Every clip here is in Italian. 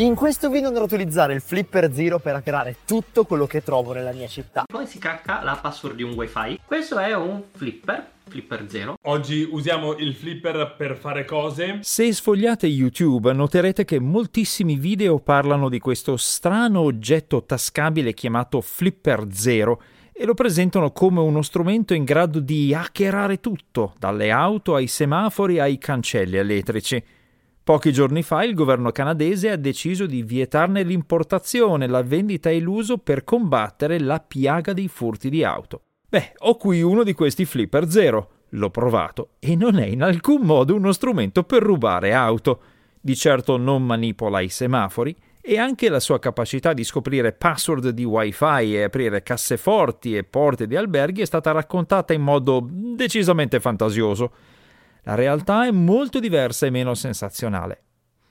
In questo video andrò a utilizzare il Flipper Zero per hackerare tutto quello che trovo nella mia città. Come si cracca la password di un wifi? Questo è un flipper, flipper zero. Oggi usiamo il flipper per fare cose. Se sfogliate YouTube noterete che moltissimi video parlano di questo strano oggetto tascabile chiamato Flipper Zero e lo presentano come uno strumento in grado di hackerare tutto, dalle auto ai semafori ai cancelli elettrici. Pochi giorni fa il governo canadese ha deciso di vietarne l'importazione, la vendita e l'uso per combattere la piaga dei furti di auto. Beh, ho qui uno di questi flipper zero. L'ho provato e non è in alcun modo uno strumento per rubare auto. Di certo non manipola i semafori e anche la sua capacità di scoprire password di wifi e aprire casseforti e porte di alberghi è stata raccontata in modo decisamente fantasioso. La realtà è molto diversa e meno sensazionale.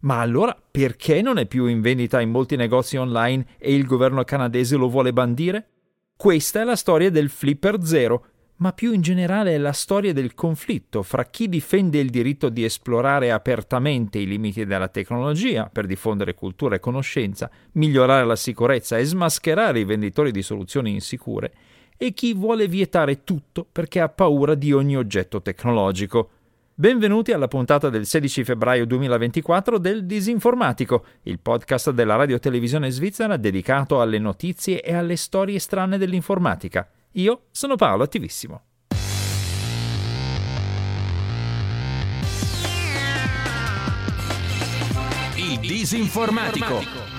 Ma allora perché non è più in vendita in molti negozi online e il governo canadese lo vuole bandire? Questa è la storia del Flipper Zero, ma più in generale è la storia del conflitto fra chi difende il diritto di esplorare apertamente i limiti della tecnologia per diffondere cultura e conoscenza, migliorare la sicurezza e smascherare i venditori di soluzioni insicure, e chi vuole vietare tutto perché ha paura di ogni oggetto tecnologico. Benvenuti alla puntata del 16 febbraio 2024 del Disinformatico, il podcast della radio televisione svizzera dedicato alle notizie e alle storie strane dell'informatica. Io sono Paolo Attivissimo. Il Disinformatico.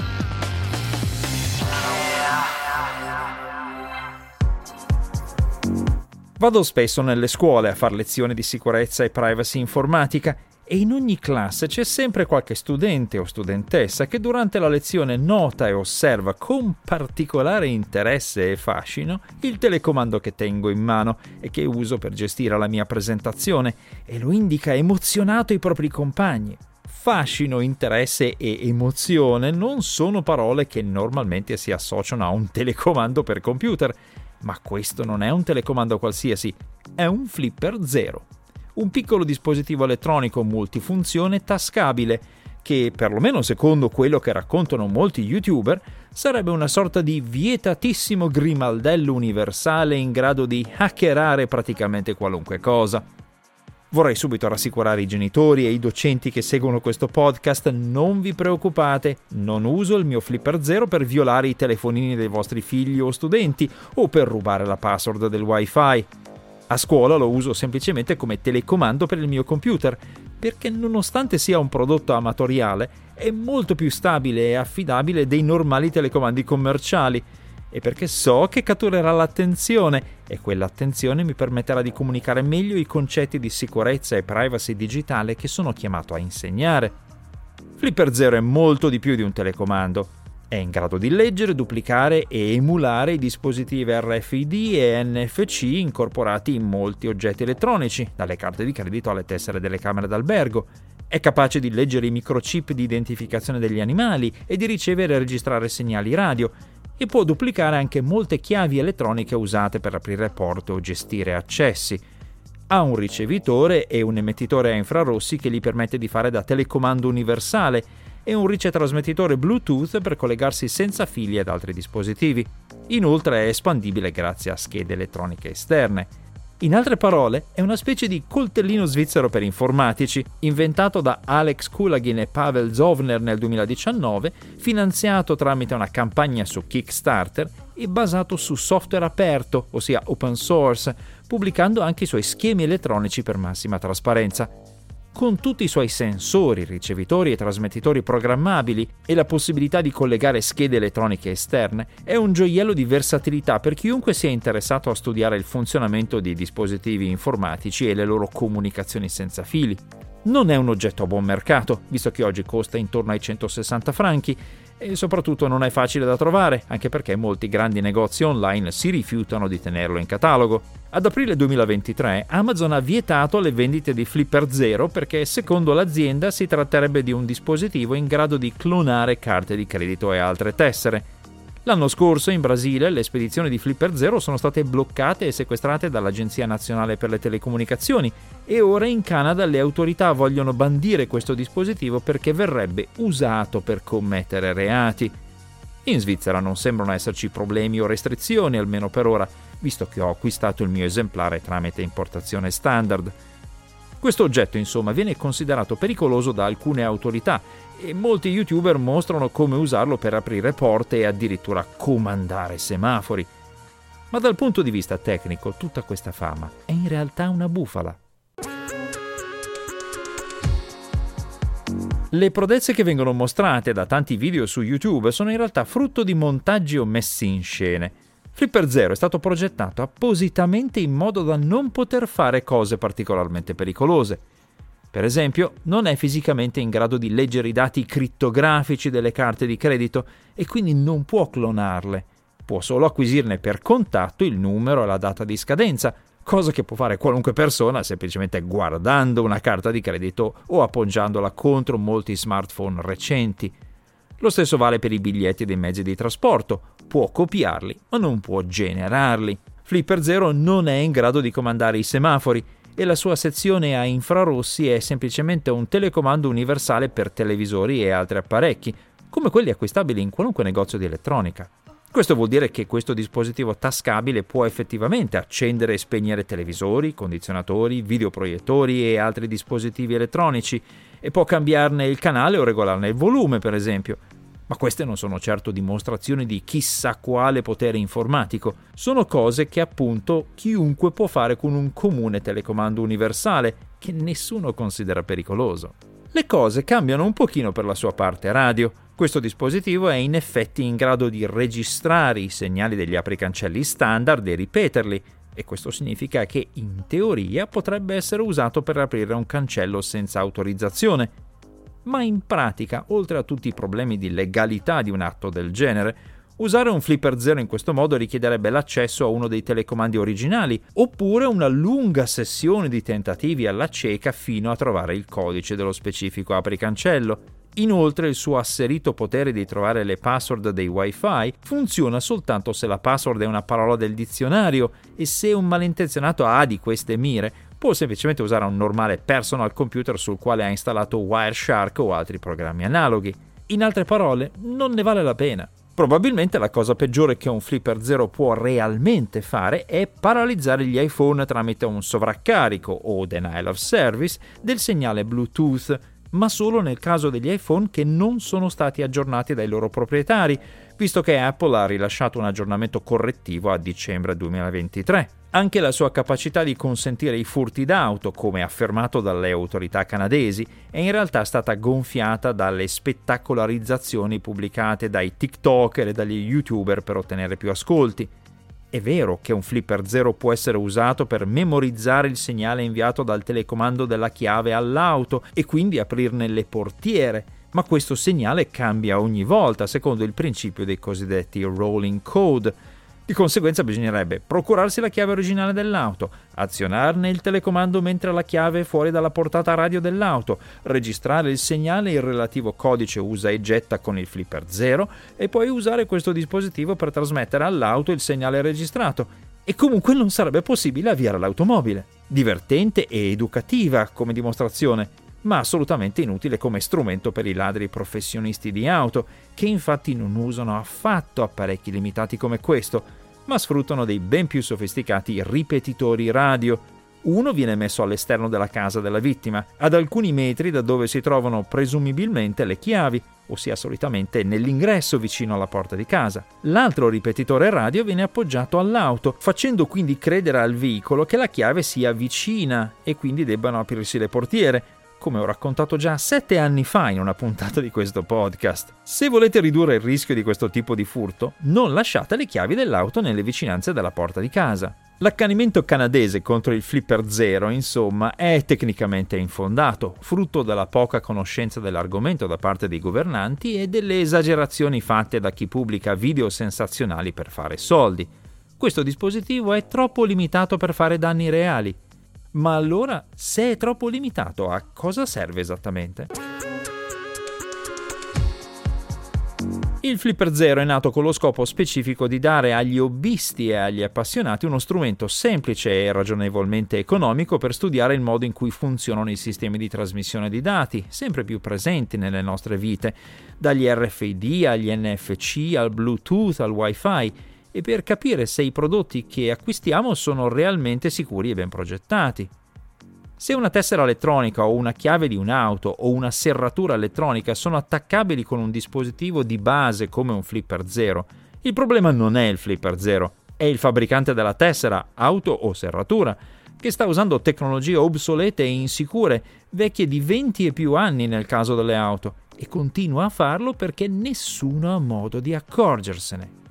Vado spesso nelle scuole a fare lezioni di sicurezza e privacy informatica e in ogni classe c'è sempre qualche studente o studentessa che durante la lezione nota e osserva con particolare interesse e fascino il telecomando che tengo in mano e che uso per gestire la mia presentazione e lo indica emozionato ai propri compagni. Fascino, interesse e emozione non sono parole che normalmente si associano a un telecomando per computer ma questo non è un telecomando qualsiasi, è un Flipper Zero, un piccolo dispositivo elettronico multifunzione tascabile che, perlomeno secondo quello che raccontano molti youtuber, sarebbe una sorta di vietatissimo grimaldello universale in grado di hackerare praticamente qualunque cosa. Vorrei subito rassicurare i genitori e i docenti che seguono questo podcast, non vi preoccupate, non uso il mio Flipper Zero per violare i telefonini dei vostri figli o studenti o per rubare la password del wifi. A scuola lo uso semplicemente come telecomando per il mio computer, perché nonostante sia un prodotto amatoriale, è molto più stabile e affidabile dei normali telecomandi commerciali e perché so che catturerà l'attenzione e quell'attenzione mi permetterà di comunicare meglio i concetti di sicurezza e privacy digitale che sono chiamato a insegnare. Flipper Zero è molto di più di un telecomando. È in grado di leggere, duplicare e emulare i dispositivi RFID e NFC incorporati in molti oggetti elettronici, dalle carte di credito alle tessere delle camere d'albergo. È capace di leggere i microchip di identificazione degli animali e di ricevere e registrare segnali radio e può duplicare anche molte chiavi elettroniche usate per aprire porte o gestire accessi. Ha un ricevitore e un emettitore a infrarossi che gli permette di fare da telecomando universale e un ricetrasmettitore Bluetooth per collegarsi senza fili ad altri dispositivi. Inoltre è espandibile grazie a schede elettroniche esterne. In altre parole, è una specie di coltellino svizzero per informatici, inventato da Alex Kulagin e Pavel Zovner nel 2019, finanziato tramite una campagna su Kickstarter e basato su software aperto, ossia open source, pubblicando anche i suoi schemi elettronici per massima trasparenza con tutti i suoi sensori, ricevitori e trasmettitori programmabili e la possibilità di collegare schede elettroniche esterne, è un gioiello di versatilità per chiunque sia interessato a studiare il funzionamento di dispositivi informatici e le loro comunicazioni senza fili. Non è un oggetto a buon mercato, visto che oggi costa intorno ai 160 franchi e soprattutto non è facile da trovare, anche perché molti grandi negozi online si rifiutano di tenerlo in catalogo. Ad aprile 2023 Amazon ha vietato le vendite di Flipper Zero perché secondo l'azienda si tratterebbe di un dispositivo in grado di clonare carte di credito e altre tessere. L'anno scorso in Brasile le spedizioni di Flipper Zero sono state bloccate e sequestrate dall'Agenzia Nazionale per le Telecomunicazioni e ora in Canada le autorità vogliono bandire questo dispositivo perché verrebbe usato per commettere reati. In Svizzera non sembrano esserci problemi o restrizioni, almeno per ora, visto che ho acquistato il mio esemplare tramite importazione standard. Questo oggetto, insomma, viene considerato pericoloso da alcune autorità e molti youtuber mostrano come usarlo per aprire porte e addirittura comandare semafori. Ma dal punto di vista tecnico tutta questa fama è in realtà una bufala. Le prodezze che vengono mostrate da tanti video su YouTube sono in realtà frutto di montaggi o messi in scene. Flipper Zero è stato progettato appositamente in modo da non poter fare cose particolarmente pericolose. Per esempio, non è fisicamente in grado di leggere i dati crittografici delle carte di credito e quindi non può clonarle. Può solo acquisirne per contatto il numero e la data di scadenza, cosa che può fare qualunque persona semplicemente guardando una carta di credito o appoggiandola contro molti smartphone recenti. Lo stesso vale per i biglietti dei mezzi di trasporto, può copiarli ma non può generarli. Flipper Zero non è in grado di comandare i semafori e la sua sezione a infrarossi è semplicemente un telecomando universale per televisori e altri apparecchi, come quelli acquistabili in qualunque negozio di elettronica. Questo vuol dire che questo dispositivo tascabile può effettivamente accendere e spegnere televisori, condizionatori, videoproiettori e altri dispositivi elettronici e può cambiarne il canale o regolarne il volume, per esempio. Ma queste non sono certo dimostrazioni di chissà quale potere informatico, sono cose che appunto chiunque può fare con un comune telecomando universale che nessuno considera pericoloso. Le cose cambiano un pochino per la sua parte radio. Questo dispositivo è in effetti in grado di registrare i segnali degli apricancelli standard e ripeterli, e questo significa che in teoria potrebbe essere usato per aprire un cancello senza autorizzazione, ma in pratica, oltre a tutti i problemi di legalità di un atto del genere, usare un flipper zero in questo modo richiederebbe l'accesso a uno dei telecomandi originali, oppure una lunga sessione di tentativi alla cieca fino a trovare il codice dello specifico apricancello. Inoltre il suo asserito potere di trovare le password dei wifi funziona soltanto se la password è una parola del dizionario e se un malintenzionato ha di queste mire può semplicemente usare un normale personal computer sul quale ha installato Wireshark o altri programmi analoghi. In altre parole, non ne vale la pena. Probabilmente la cosa peggiore che un Flipper Zero può realmente fare è paralizzare gli iPhone tramite un sovraccarico o denial of service del segnale Bluetooth, ma solo nel caso degli iPhone che non sono stati aggiornati dai loro proprietari, visto che Apple ha rilasciato un aggiornamento correttivo a dicembre 2023. Anche la sua capacità di consentire i furti d'auto, come affermato dalle autorità canadesi, è in realtà stata gonfiata dalle spettacolarizzazioni pubblicate dai TikToker e dagli YouTuber per ottenere più ascolti. È vero che un flipper zero può essere usato per memorizzare il segnale inviato dal telecomando della chiave all'auto e quindi aprirne le portiere, ma questo segnale cambia ogni volta secondo il principio dei cosiddetti rolling code di conseguenza bisognerebbe procurarsi la chiave originale dell'auto, azionarne il telecomando mentre la chiave è fuori dalla portata radio dell'auto, registrare il segnale e il relativo codice usa e getta con il flipper 0 e poi usare questo dispositivo per trasmettere all'auto il segnale registrato. E comunque non sarebbe possibile avviare l'automobile. Divertente e educativa come dimostrazione, ma assolutamente inutile come strumento per i ladri professionisti di auto, che infatti non usano affatto apparecchi limitati come questo, ma sfruttano dei ben più sofisticati ripetitori radio. Uno viene messo all'esterno della casa della vittima, ad alcuni metri da dove si trovano presumibilmente le chiavi, ossia solitamente nell'ingresso vicino alla porta di casa. L'altro ripetitore radio viene appoggiato all'auto, facendo quindi credere al veicolo che la chiave sia vicina e quindi debbano aprirsi le portiere, come ho raccontato già sette anni fa in una puntata di questo podcast. Se volete ridurre il rischio di questo tipo di furto, non lasciate le chiavi dell'auto nelle vicinanze della porta di casa. L'accanimento canadese contro il Flipper Zero, insomma, è tecnicamente infondato, frutto della poca conoscenza dell'argomento da parte dei governanti e delle esagerazioni fatte da chi pubblica video sensazionali per fare soldi. Questo dispositivo è troppo limitato per fare danni reali ma allora, se è troppo limitato, a cosa serve esattamente? Il Flipper Zero è nato con lo scopo specifico di dare agli hobbisti e agli appassionati uno strumento semplice e ragionevolmente economico per studiare il modo in cui funzionano i sistemi di trasmissione di dati, sempre più presenti nelle nostre vite, dagli RFID agli NFC, al Bluetooth, al Wi-Fi, e per capire se i prodotti che acquistiamo sono realmente sicuri e ben progettati. Se una tessera elettronica o una chiave di un'auto o una serratura elettronica sono attaccabili con un dispositivo di base come un Flipper Zero, il problema non è il Flipper Zero, è il fabbricante della tessera, auto o serratura, che sta usando tecnologie obsolete e insicure, vecchie di 20 e più anni nel caso delle auto, e continua a farlo perché nessuno ha modo di accorgersene.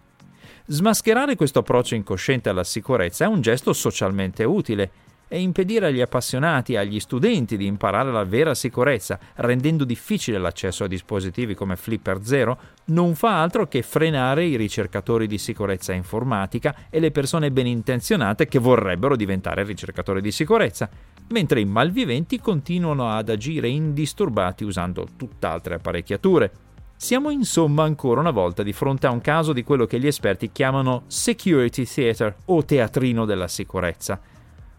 Smascherare questo approccio incosciente alla sicurezza è un gesto socialmente utile e impedire agli appassionati e agli studenti di imparare la vera sicurezza, rendendo difficile l'accesso a dispositivi come Flipper Zero, non fa altro che frenare i ricercatori di sicurezza informatica e le persone ben intenzionate che vorrebbero diventare ricercatori di sicurezza, mentre i malviventi continuano ad agire indisturbati usando tutt'altre apparecchiature. Siamo insomma ancora una volta di fronte a un caso di quello che gli esperti chiamano security theater o teatrino della sicurezza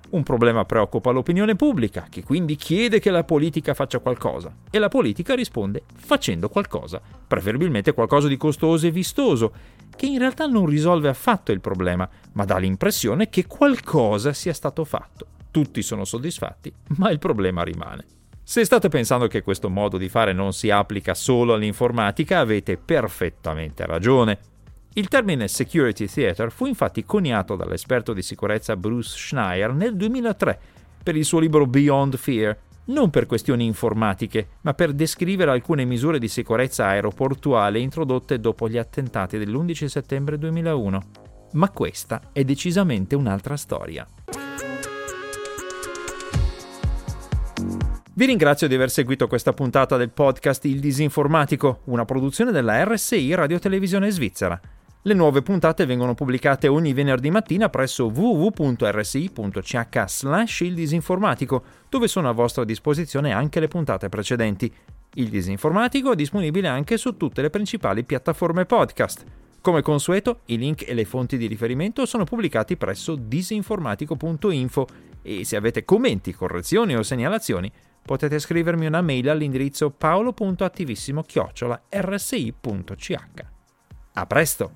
un problema preoccupa l'opinione pubblica, che quindi chiede che la politica faccia qualcosa, e la politica risponde facendo qualcosa, preferibilmente qualcosa di costoso e vistoso, che in realtà non risolve affatto il problema, ma dà l'impressione che qualcosa sia stato fatto. Tutti sono soddisfatti, ma il problema rimane. Se state pensando che questo modo di fare non si applica solo all'informatica, avete perfettamente ragione. Il termine Security Theater fu infatti coniato dall'esperto di sicurezza Bruce Schneier nel 2003 per il suo libro Beyond Fear, non per questioni informatiche, ma per descrivere alcune misure di sicurezza aeroportuale introdotte dopo gli attentati dell'11 settembre 2001. Ma questa è decisamente un'altra storia. Vi ringrazio di aver seguito questa puntata del podcast Il Disinformatico, una produzione della RSI Radio Televisione Svizzera. Le nuove puntate vengono pubblicate ogni venerdì mattina presso www.rsi.ch slash il disinformatico, dove sono a vostra disposizione anche le puntate precedenti. Il disinformatico è disponibile anche su tutte le principali piattaforme podcast. Come consueto, i link e le fonti di riferimento sono pubblicati presso disinformatico.info e se avete commenti, correzioni o segnalazioni potete scrivermi una mail all'indirizzo paolo.attivissimo-rsi.ch. A presto!